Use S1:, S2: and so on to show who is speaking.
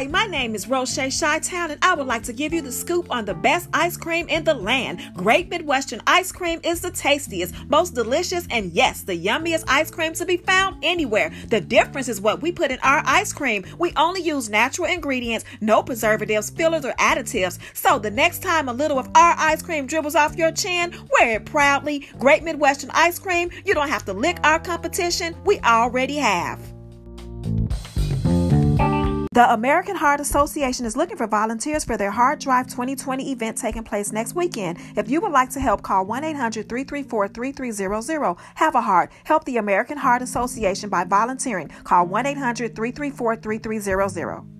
S1: Hi, my name is Roche Chi-Town, and I would like to give you the scoop on the best ice cream in the land. Great Midwestern ice cream is the tastiest, most delicious, and yes, the yummiest ice cream to be found anywhere. The difference is what we put in our ice cream. We only use natural ingredients, no preservatives, fillers, or additives. So the next time a little of our ice cream dribbles off your chin, wear it proudly. Great Midwestern ice cream, you don't have to lick our competition, we already have. The American Heart Association is looking for volunteers for their Heart Drive 2020 event taking place next weekend. If you would like to help, call 1 800 334 3300. Have a heart. Help the American Heart Association by volunteering. Call 1 800 334 3300.